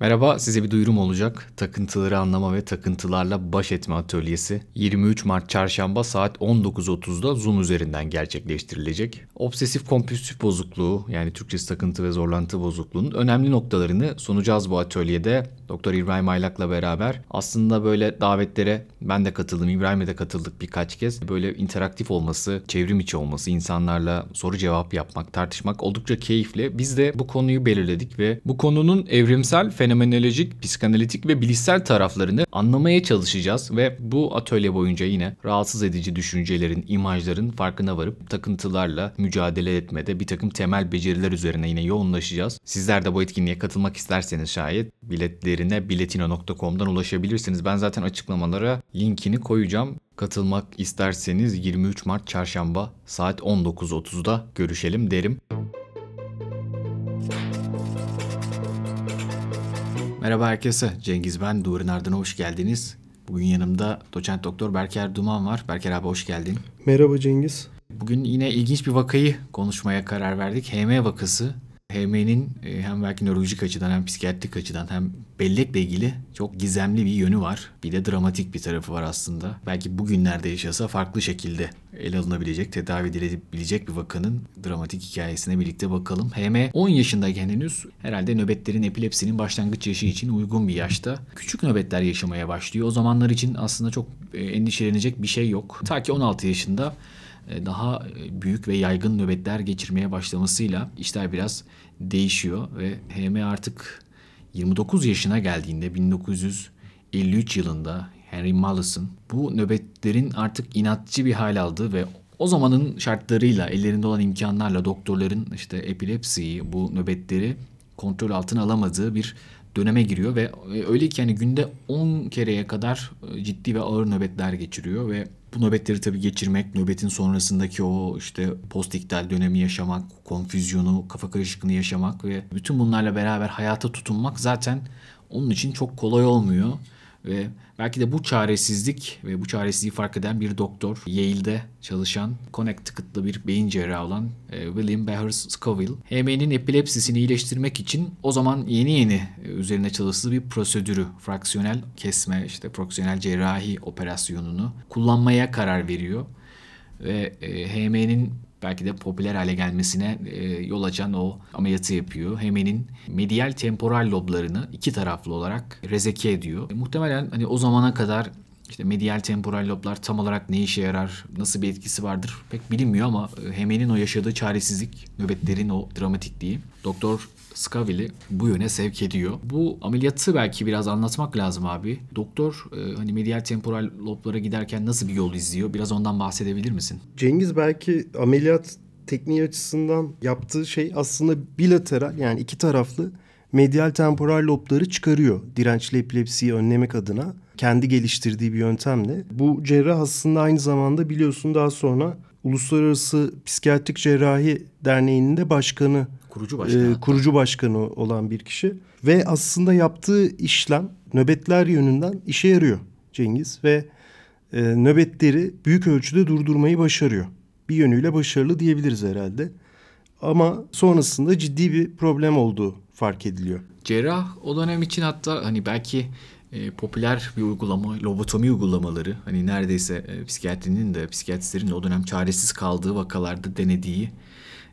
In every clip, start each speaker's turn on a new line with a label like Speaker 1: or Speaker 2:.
Speaker 1: Merhaba, size bir duyurum olacak. Takıntıları anlama ve takıntılarla baş etme atölyesi 23 Mart Çarşamba saat 19.30'da Zoom üzerinden gerçekleştirilecek. Obsesif kompulsif bozukluğu yani Türkçesi takıntı ve zorlantı bozukluğunun önemli noktalarını sunacağız bu atölyede. Doktor İbrahim Aylak'la beraber aslında böyle davetlere ben de katıldım, İbrahim'e de katıldık birkaç kez. Böyle interaktif olması, çevrim içi olması, insanlarla soru cevap yapmak, tartışmak oldukça keyifli. Biz de bu konuyu belirledik ve bu konunun evrimsel fenomenolojik, psikanalitik ve bilişsel taraflarını anlamaya çalışacağız ve bu atölye boyunca yine rahatsız edici düşüncelerin, imajların farkına varıp takıntılarla mücadele etmede bir takım temel beceriler üzerine yine yoğunlaşacağız. Sizler de bu etkinliğe katılmak isterseniz şayet biletlerine biletino.com'dan ulaşabilirsiniz. Ben zaten açıklamalara linkini koyacağım. Katılmak isterseniz 23 Mart Çarşamba saat 19.30'da görüşelim derim. Merhaba herkese. Cengiz ben. Duvarın ardına hoş geldiniz. Bugün yanımda doçent doktor Berker Duman var. Berker abi hoş geldin.
Speaker 2: Merhaba Cengiz.
Speaker 1: Bugün yine ilginç bir vakayı konuşmaya karar verdik. HM vakası. HM'nin e, hem belki nörolojik açıdan hem psikiyatrik açıdan hem bellekle ilgili çok gizemli bir yönü var. Bir de dramatik bir tarafı var aslında. Belki bugünlerde yaşasa farklı şekilde ele alınabilecek, tedavi edilebilecek bir vakanın dramatik hikayesine birlikte bakalım. HM 10 yaşındayken henüz herhalde nöbetlerin epilepsinin başlangıç yaşı için uygun bir yaşta. Küçük nöbetler yaşamaya başlıyor. O zamanlar için aslında çok e, endişelenecek bir şey yok. Ta ki 16 yaşında daha e, büyük ve yaygın nöbetler geçirmeye başlamasıyla işler biraz değişiyor ve HM artık 29 yaşına geldiğinde 1953 yılında Henry Mollison bu nöbetlerin artık inatçı bir hal aldığı ve o zamanın şartlarıyla ellerinde olan imkanlarla doktorların işte epilepsiyi bu nöbetleri kontrol altına alamadığı bir döneme giriyor ve e, öyle ki yani günde 10 kereye kadar ciddi ve ağır nöbetler geçiriyor ve bu nöbetleri tabii geçirmek, nöbetin sonrasındaki o işte postiktal dönemi yaşamak, konfüzyonu, kafa karışıklığını yaşamak ve bütün bunlarla beraber hayata tutunmak zaten onun için çok kolay olmuyor. Ve belki de bu çaresizlik ve bu çaresizliği fark eden bir doktor, Yale'de çalışan, Connecticut'lı bir beyin cerrahı olan e, William Behrs Scoville, HM'nin epilepsisini iyileştirmek için o zaman yeni yeni e, üzerine çalıştığı bir prosedürü, fraksiyonel kesme, işte fraksiyonel cerrahi operasyonunu kullanmaya karar veriyor. Ve e, HM'nin belki de popüler hale gelmesine e, yol açan o ameliyatı yapıyor. Hemen'in medial temporal loblarını iki taraflı olarak rezeke ediyor. E, muhtemelen hani o zamana kadar işte medial temporal loblar tam olarak ne işe yarar, nasıl bir etkisi vardır pek bilinmiyor ama e, Hemen'in o yaşadığı çaresizlik, nöbetlerin o dramatikliği Doktor Scaville'i bu yöne sevk ediyor. Bu ameliyatı belki biraz anlatmak lazım abi. Doktor e, hani medial temporal loblara giderken nasıl bir yol izliyor? Biraz ondan bahsedebilir misin?
Speaker 2: Cengiz belki ameliyat tekniği açısından yaptığı şey aslında bilateral yani iki taraflı medial temporal lobları çıkarıyor dirençli epilepsiyi önlemek adına kendi geliştirdiği bir yöntemle. Bu cerrah aslında aynı zamanda biliyorsun daha sonra Uluslararası Psikiyatrik Cerrahi Derneği'nin de başkanı
Speaker 1: kurucu başkanı,
Speaker 2: e, kurucu başkanı olan bir kişi ve aslında yaptığı işlem nöbetler yönünden işe yarıyor Cengiz ve e, nöbetleri büyük ölçüde durdurmayı başarıyor. Bir yönüyle başarılı diyebiliriz herhalde. Ama sonrasında ciddi bir problem olduğu fark ediliyor.
Speaker 1: Cerrah o dönem için hatta hani belki e, popüler bir uygulama, lobotomi uygulamaları hani neredeyse e, psikiyatrinin de psikiyatristlerin de o dönem çaresiz kaldığı vakalarda denediği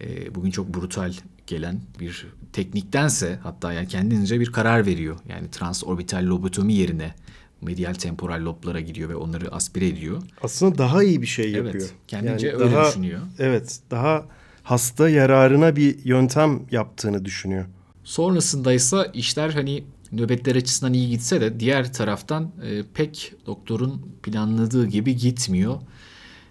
Speaker 1: e, bugün çok brutal gelen bir tekniktense hatta yani kendince bir karar veriyor. Yani transorbital lobotomi yerine medial temporal loblara gidiyor ve onları aspire ediyor.
Speaker 2: Aslında daha iyi bir şey yapıyor.
Speaker 1: Evet, kendince yani öyle
Speaker 2: daha,
Speaker 1: düşünüyor.
Speaker 2: Evet, daha hasta yararına bir yöntem yaptığını düşünüyor.
Speaker 1: Sonrasında ise işler hani nöbetler açısından iyi gitse de diğer taraftan e, pek doktorun planladığı gibi gitmiyor.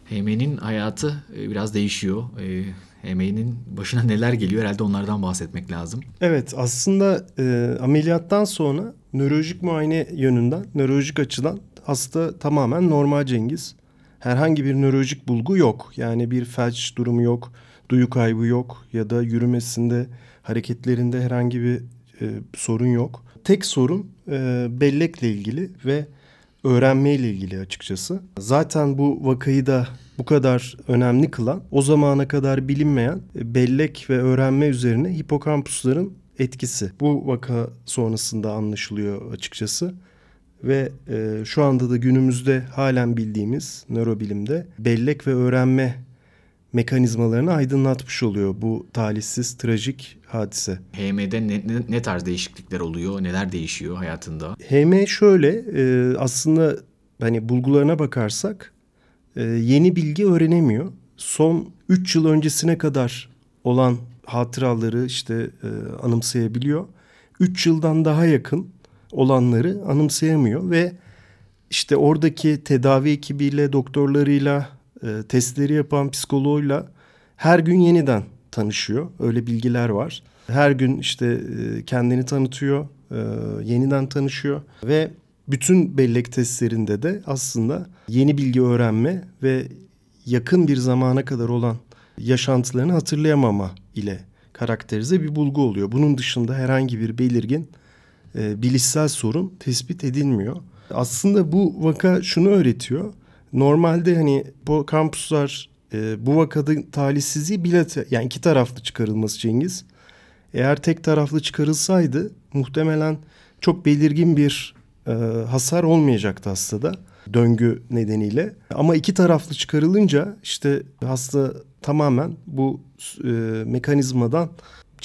Speaker 1: Hemen'in hayatı e, biraz değişiyor. E, Hemen'in başına neler geliyor herhalde onlardan bahsetmek lazım.
Speaker 2: Evet aslında e, ameliyattan sonra nörolojik muayene yönünden, nörolojik açıdan hasta tamamen normal Cengiz. Herhangi bir nörolojik bulgu yok. Yani bir felç durumu yok, duyu kaybı yok ya da yürümesinde, hareketlerinde herhangi bir e, sorun yok. Tek sorun e, bellekle ilgili ve öğrenmeyle ilgili açıkçası. Zaten bu vakayı da bu kadar önemli kılan o zamana kadar bilinmeyen e, bellek ve öğrenme üzerine hipokampusların etkisi. Bu vaka sonrasında anlaşılıyor açıkçası. Ve e, şu anda da günümüzde halen bildiğimiz nörobilimde bellek ve öğrenme mekanizmalarını aydınlatmış oluyor bu talihsiz, trajik hadise.
Speaker 1: HM'de ne, ne, ne tarz değişiklikler oluyor? Neler değişiyor hayatında?
Speaker 2: HM şöyle e, aslında hani bulgularına bakarsak e, yeni bilgi öğrenemiyor. Son 3 yıl öncesine kadar olan hatıraları işte e, anımsayabiliyor. 3 yıldan daha yakın olanları anımsayamıyor ve işte oradaki tedavi ekibiyle, doktorlarıyla, e, testleri yapan psikoloğuyla her gün yeniden tanışıyor. Öyle bilgiler var. Her gün işte e, kendini tanıtıyor, e, yeniden tanışıyor ve bütün bellek testlerinde de aslında yeni bilgi öğrenme ve yakın bir zamana kadar olan yaşantılarını hatırlayamama ile karakterize bir bulgu oluyor. Bunun dışında herhangi bir belirgin e, bilişsel sorun tespit edilmiyor. Aslında bu vaka şunu öğretiyor. Normalde hani bu kampuslar e, bu vakada talihsizliği bilet yani iki taraflı çıkarılması Cengiz. Eğer tek taraflı çıkarılsaydı muhtemelen çok belirgin bir e, hasar olmayacaktı hastada döngü nedeniyle. Ama iki taraflı çıkarılınca işte hasta tamamen bu e, mekanizmadan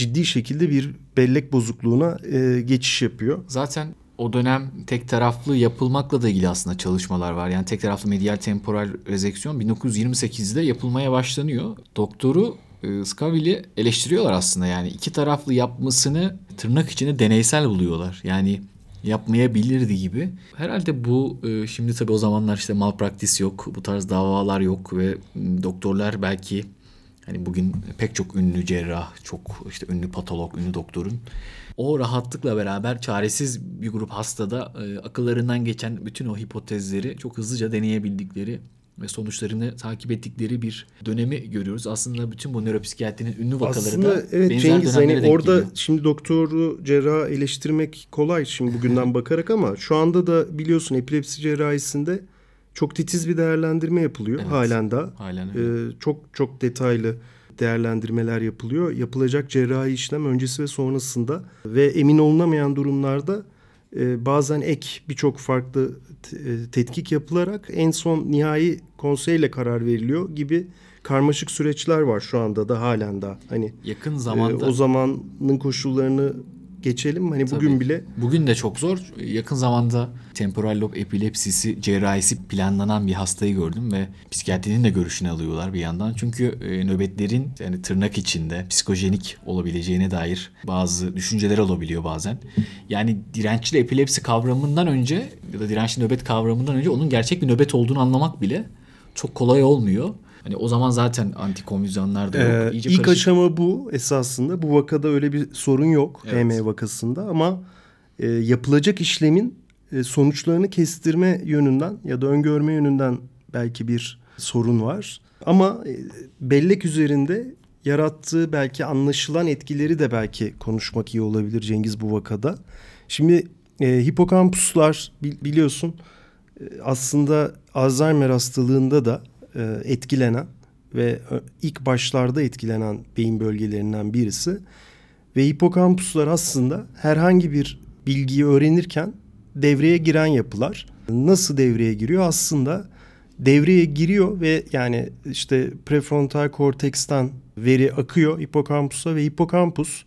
Speaker 2: ciddi şekilde bir bellek bozukluğuna e, geçiş yapıyor.
Speaker 1: Zaten o dönem tek taraflı yapılmakla da ilgili aslında çalışmalar var. Yani tek taraflı medial temporal rezeksiyon 1928'de yapılmaya başlanıyor. Doktoru e, Scaville'i eleştiriyorlar aslında yani iki taraflı yapmasını tırnak içinde deneysel buluyorlar. Yani yapmayabilirdi gibi. Herhalde bu e, şimdi tabii o zamanlar işte malpraktis yok, bu tarz davalar yok ve doktorlar belki hani bugün pek çok ünlü cerrah, çok işte ünlü patolog, ünlü doktorun o rahatlıkla beraber çaresiz bir grup hastada e, akıllarından geçen bütün o hipotezleri çok hızlıca deneyebildikleri ve sonuçlarını takip ettikleri bir dönemi görüyoruz. Aslında bütün bu nöropsikiyatrinin ünlü vakaları da
Speaker 2: evet,
Speaker 1: benzer
Speaker 2: Cengiz, hani
Speaker 1: dönemlere
Speaker 2: orada
Speaker 1: geliyor.
Speaker 2: şimdi doktoru cerrah eleştirmek kolay şimdi bugünden bakarak ama şu anda da biliyorsun epilepsi cerrahisinde çok titiz bir değerlendirme yapılıyor
Speaker 1: Evet,
Speaker 2: halen daha.
Speaker 1: halen öyle.
Speaker 2: Ee, çok çok detaylı değerlendirmeler yapılıyor. Yapılacak cerrahi işlem öncesi ve sonrasında ve emin olunamayan durumlarda e, bazen ek birçok farklı e, tetkik yapılarak en son nihai konseyle karar veriliyor gibi karmaşık süreçler var şu anda da halen daha. Hani
Speaker 1: Yakın
Speaker 2: e,
Speaker 1: zamanda
Speaker 2: o zamanın koşullarını geçelim. Hani bugün
Speaker 1: Tabii.
Speaker 2: bile
Speaker 1: Bugün de çok zor. Yakın zamanda temporal lob epilepsisi cerrahisi planlanan bir hastayı gördüm ve psikiyatrinin de görüşünü alıyorlar bir yandan. Çünkü e, nöbetlerin yani tırnak içinde psikojenik olabileceğine dair bazı düşünceler olabiliyor bazen. Yani dirençli epilepsi kavramından önce ya da dirençli nöbet kavramından önce onun gerçek bir nöbet olduğunu anlamak bile çok kolay olmuyor. Hani o zaman zaten antikonvüzyonlar da yok.
Speaker 2: Ee,
Speaker 1: İyice
Speaker 2: ilk
Speaker 1: karışık.
Speaker 2: aşama bu esasında. Bu vakada öyle bir sorun yok
Speaker 1: Evet.
Speaker 2: HM vakasında ama e, yapılacak işlemin e, sonuçlarını kestirme yönünden ya da öngörme yönünden belki bir sorun var. Ama e, bellek üzerinde yarattığı belki anlaşılan etkileri de belki konuşmak iyi olabilir Cengiz bu vakada. Şimdi e, hipokampuslar bi- biliyorsun e, aslında Alzheimer hastalığında da e, etkilenen ve ö- ilk başlarda etkilenen beyin bölgelerinden birisi. Ve hipokampuslar aslında herhangi bir bilgiyi öğrenirken devreye giren yapılar. Nasıl devreye giriyor? Aslında devreye giriyor ve yani işte prefrontal korteksten veri akıyor hipokampusa ve hipokampus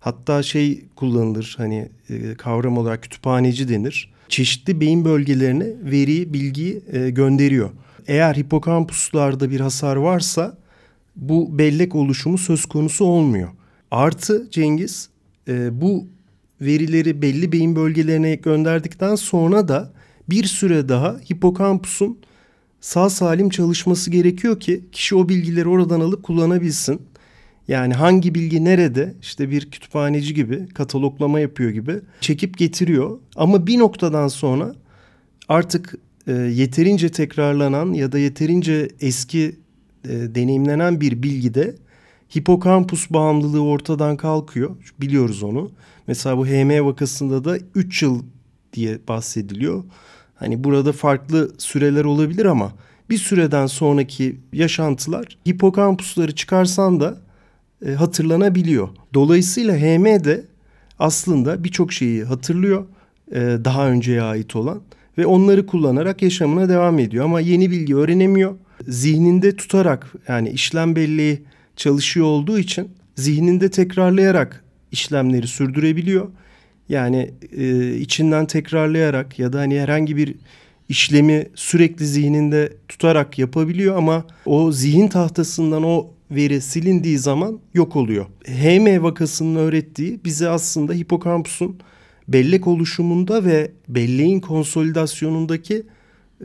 Speaker 2: hatta şey kullanılır hani e, kavram olarak kütüphaneci denir. Çeşitli beyin bölgelerine veriyi, bilgiyi e, gönderiyor. Eğer hipokampuslarda bir hasar varsa bu bellek oluşumu söz konusu olmuyor. Artı Cengiz e, bu verileri belli beyin bölgelerine gönderdikten sonra da bir süre daha hipokampusun sağ salim çalışması gerekiyor ki kişi o bilgileri oradan alıp kullanabilsin. Yani hangi bilgi nerede işte bir kütüphaneci gibi kataloglama yapıyor gibi çekip getiriyor. Ama bir noktadan sonra artık e, yeterince tekrarlanan ya da yeterince eski e, deneyimlenen bir bilgide hipokampus bağımlılığı ortadan kalkıyor. Biliyoruz onu. Mesela bu HM vakasında da 3 yıl diye bahsediliyor. Hani burada farklı süreler olabilir ama bir süreden sonraki yaşantılar hipokampusları çıkarsan da e, hatırlanabiliyor. Dolayısıyla HM'de aslında birçok şeyi hatırlıyor e, daha önceye ait olan ve onları kullanarak yaşamına devam ediyor ama yeni bilgi öğrenemiyor. Zihninde tutarak yani işlem belleği çalışıyor olduğu için zihninde tekrarlayarak işlemleri sürdürebiliyor. Yani e, içinden tekrarlayarak ya da hani herhangi bir işlemi sürekli zihninde tutarak yapabiliyor ama o zihin tahtasından o veri silindiği zaman yok oluyor. HM vakasının öğrettiği bize aslında hipokampusun bellek oluşumunda ve belleğin konsolidasyonundaki e,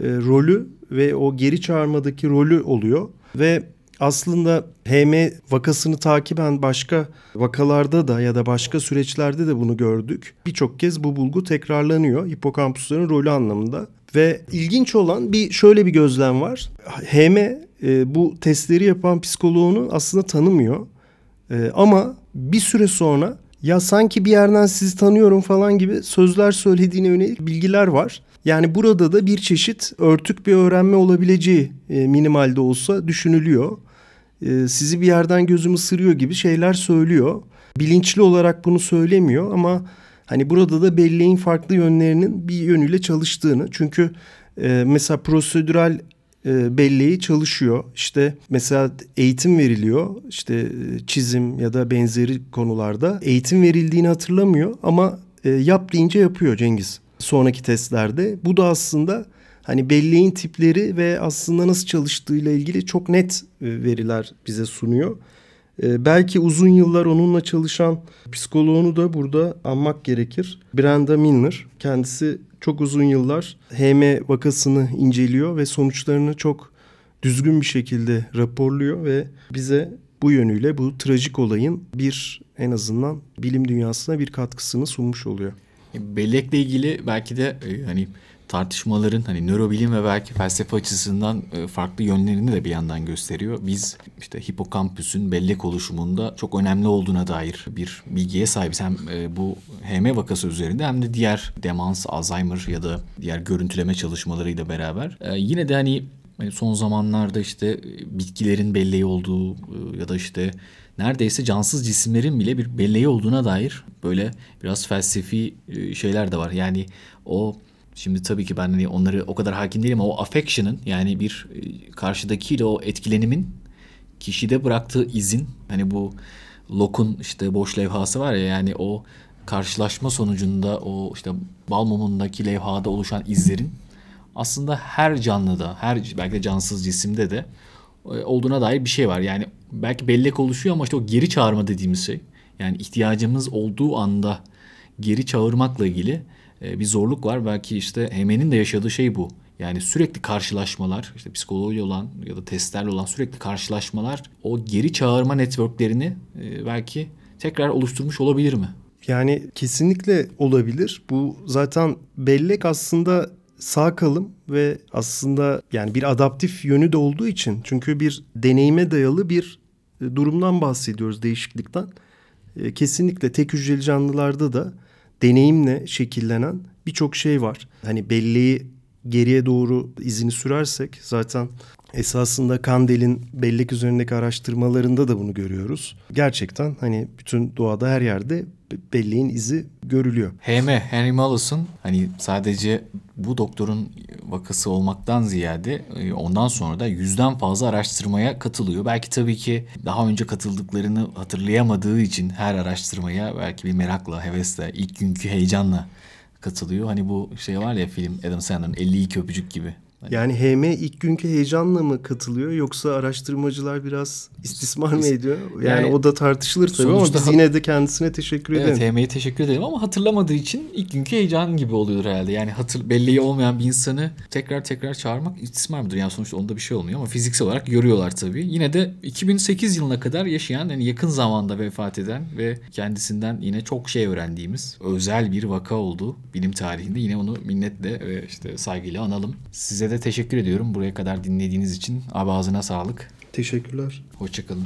Speaker 2: rolü ve o geri çağırmadaki rolü oluyor ve aslında HM vakasını takiben başka vakalarda da ya da başka süreçlerde de bunu gördük. Birçok kez bu bulgu tekrarlanıyor hipokampusların rolü anlamında. Ve ilginç olan bir şöyle bir gözlem var. HM e, bu testleri yapan psikoloğunu aslında tanımıyor. E, ama bir süre sonra ya sanki bir yerden sizi tanıyorum falan gibi sözler söylediğine yönelik bilgiler var. Yani burada da bir çeşit örtük bir öğrenme olabileceği e, minimalde olsa düşünülüyor. E, sizi bir yerden gözümü ısırıyor gibi şeyler söylüyor. Bilinçli olarak bunu söylemiyor ama hani burada da belleğin farklı yönlerinin bir yönüyle çalıştığını. Çünkü e, mesela prosedürel e, belleği çalışıyor. İşte mesela eğitim veriliyor. İşte e, çizim ya da benzeri konularda eğitim verildiğini hatırlamıyor ama e, yap deyince yapıyor Cengiz. Sonraki testlerde. Bu da aslında hani belleğin tipleri ve aslında nasıl çalıştığıyla ilgili çok net e, veriler bize sunuyor. E, belki uzun yıllar onunla çalışan psikoloğunu da burada anmak gerekir. Brenda Milner. Kendisi çok uzun yıllar HM vakasını inceliyor ve sonuçlarını çok düzgün bir şekilde raporluyor ve bize bu yönüyle bu trajik olayın bir en azından bilim dünyasına bir katkısını sunmuş oluyor.
Speaker 1: Bellekle ilgili belki de e, hani tartışmaların hani nörobilim ve belki felsefe açısından e, farklı yönlerini de bir yandan gösteriyor. Biz işte hipokampüsün bellek oluşumunda çok önemli olduğuna dair bir bilgiye sahibiz. Hem e, bu HM vakası üzerinde hem de diğer demans, Alzheimer ya da diğer görüntüleme çalışmalarıyla beraber. E, yine de hani son zamanlarda işte bitkilerin belleği olduğu ya da işte neredeyse cansız cisimlerin bile bir belleği olduğuna dair böyle biraz felsefi şeyler de var. Yani o Şimdi tabii ki ben hani onları o kadar hakim değilim ama o affection'ın yani bir e, karşıdakiyle o etkilenimin kişide bıraktığı izin hani bu Locke'un işte boş levhası var ya yani o karşılaşma sonucunda o işte bal mumundaki levhada oluşan izlerin aslında her canlıda, her belki de cansız cisimde de e, olduğuna dair bir şey var. Yani belki bellek oluşuyor ama işte o geri çağırma dediğimiz şey. Yani ihtiyacımız olduğu anda geri çağırmakla ilgili bir zorluk var. Belki işte Hemen'in de yaşadığı şey bu. Yani sürekli karşılaşmalar, işte psikoloji olan ya da testlerle olan sürekli karşılaşmalar o geri çağırma networklerini e, belki tekrar oluşturmuş olabilir mi?
Speaker 2: Yani kesinlikle olabilir. Bu zaten bellek aslında sağ kalım ve aslında yani bir adaptif yönü de olduğu için çünkü bir deneyime dayalı bir e, durumdan bahsediyoruz değişiklikten. Kesinlikle tek hücreli canlılarda da deneyimle şekillenen birçok şey var. Hani belleği geriye doğru izini sürersek zaten esasında Kandel'in bellek üzerindeki araştırmalarında da bunu görüyoruz. Gerçekten hani bütün doğada her yerde belleğin izi görülüyor.
Speaker 1: HM, Henry Mallus'un hani sadece bu doktorun vakası olmaktan ziyade e, ondan sonra da yüzden fazla araştırmaya katılıyor. Belki tabii ki daha önce katıldıklarını hatırlayamadığı için her araştırmaya belki bir merakla, hevesle, ilk günkü heyecanla katılıyor. Hani bu şey var ya film Adam Sandler'ın 52 öpücük gibi.
Speaker 2: Hani yani HM ilk günkü heyecanla mı katılıyor yoksa araştırmacılar biraz istismar mı ediyor? Yani, yani o da tartışılır tabii ama biz yine de kendisine teşekkür
Speaker 1: evet,
Speaker 2: edelim.
Speaker 1: Evet HM'ye teşekkür ederim ama hatırlamadığı için ilk günkü heyecan gibi oluyor herhalde. Yani hatır belleği olmayan bir insanı tekrar tekrar çağırmak istismar mıdır? Yani sonuçta onda bir şey olmuyor ama fiziksel olarak görüyorlar tabii. Yine de 2008 yılına kadar yaşayan yani yakın zamanda vefat eden ve kendisinden yine çok şey öğrendiğimiz özel bir vaka oldu bilim tarihinde. Yine onu minnetle ve işte saygıyla analım. Size de teşekkür ediyorum buraya kadar dinlediğiniz için. Abi ağzına sağlık.
Speaker 2: Teşekkürler.
Speaker 1: Hoşçakalın.